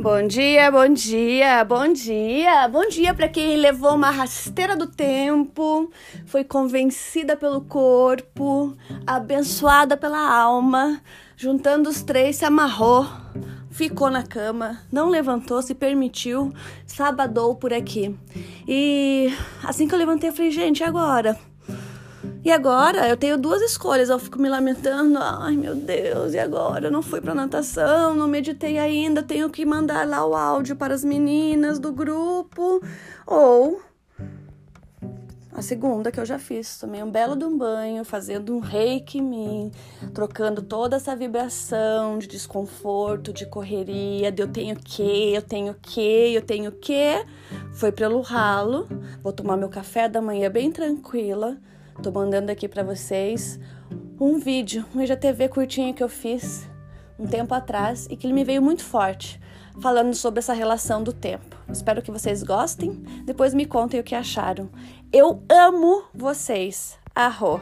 Bom dia, bom dia, bom dia, bom dia para quem levou uma rasteira do tempo, foi convencida pelo corpo, abençoada pela alma, juntando os três, se amarrou, ficou na cama, não levantou, se permitiu, sabadou por aqui. E assim que eu levantei, eu falei, gente, agora? E agora eu tenho duas escolhas. Eu fico me lamentando, ai meu Deus, e agora? Eu não fui pra natação, não meditei ainda, tenho que mandar lá o áudio para as meninas do grupo. Ou a segunda que eu já fiz, tomei um belo de um banho, fazendo um reiki em mim, trocando toda essa vibração de desconforto, de correria, de eu tenho que, eu tenho que, eu tenho que. Foi pelo ralo, vou tomar meu café da manhã bem tranquila Tô mandando aqui para vocês um vídeo, um IGTV curtinho que eu fiz um tempo atrás e que ele me veio muito forte, falando sobre essa relação do tempo. Espero que vocês gostem. Depois me contem o que acharam. Eu amo vocês. Arro!